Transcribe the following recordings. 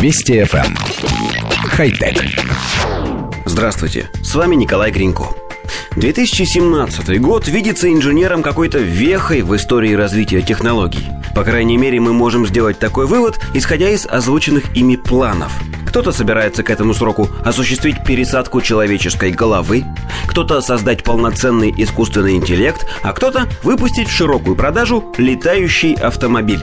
Вести FM. Эм. Хай-тек. Здравствуйте, с вами Николай Гринько. 2017 год видится инженером какой-то вехой в истории развития технологий. По крайней мере, мы можем сделать такой вывод, исходя из озвученных ими планов. Кто-то собирается к этому сроку осуществить пересадку человеческой головы, кто-то создать полноценный искусственный интеллект, а кто-то выпустить в широкую продажу летающий автомобиль.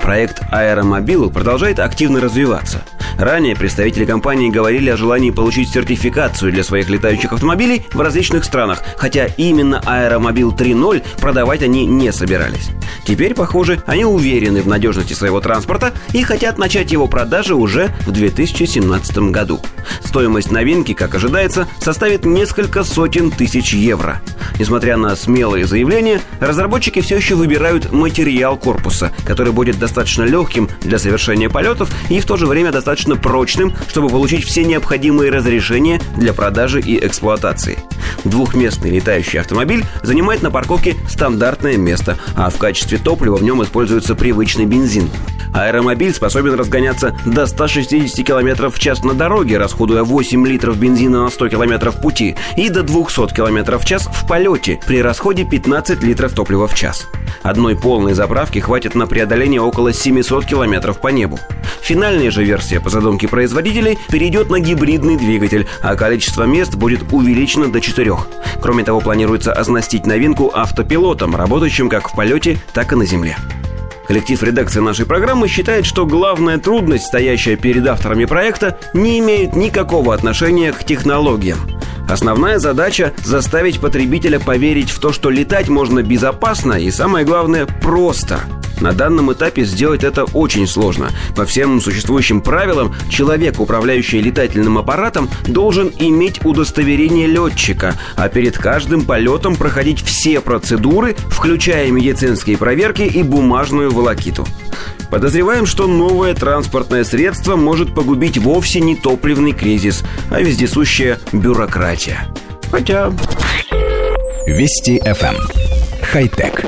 Проект «Аэромобил» продолжает активно развиваться – Ранее представители компании говорили о желании получить сертификацию для своих летающих автомобилей в различных странах, хотя именно Аэромобил 3.0 продавать они не собирались. Теперь, похоже, они уверены в надежности своего транспорта и хотят начать его продажи уже в 2017 году. Стоимость новинки, как ожидается, составит несколько сотен тысяч евро. Несмотря на смелые заявления, разработчики все еще выбирают материал корпуса, который будет достаточно легким для совершения полетов и в то же время достаточно прочным, чтобы получить все необходимые разрешения для продажи и эксплуатации. Двухместный летающий автомобиль занимает на парковке стандартное место, а в качестве топлива в нем используется привычный бензин. Аэромобиль способен разгоняться до 160 км в час на дороге, расходуя 8 литров бензина на 100 км пути, и до 200 км в час в полете при расходе 15 литров топлива в час. Одной полной заправки хватит на преодоление около 700 км по небу. Финальная же версия по задумке производителей перейдет на гибридный двигатель, а количество мест будет увеличено до 4. Кроме того, планируется оснастить новинку автопилотом, работающим как в полете, так и на земле. Коллектив редакции нашей программы считает, что главная трудность, стоящая перед авторами проекта, не имеет никакого отношения к технологиям. Основная задача – заставить потребителя поверить в то, что летать можно безопасно и, самое главное, просто – на данном этапе сделать это очень сложно. По всем существующим правилам, человек, управляющий летательным аппаратом, должен иметь удостоверение летчика, а перед каждым полетом проходить все процедуры, включая медицинские проверки и бумажную волокиту. Подозреваем, что новое транспортное средство может погубить вовсе не топливный кризис, а вездесущая бюрократия. Хотя... Вести FM. Эм. Хай-тек.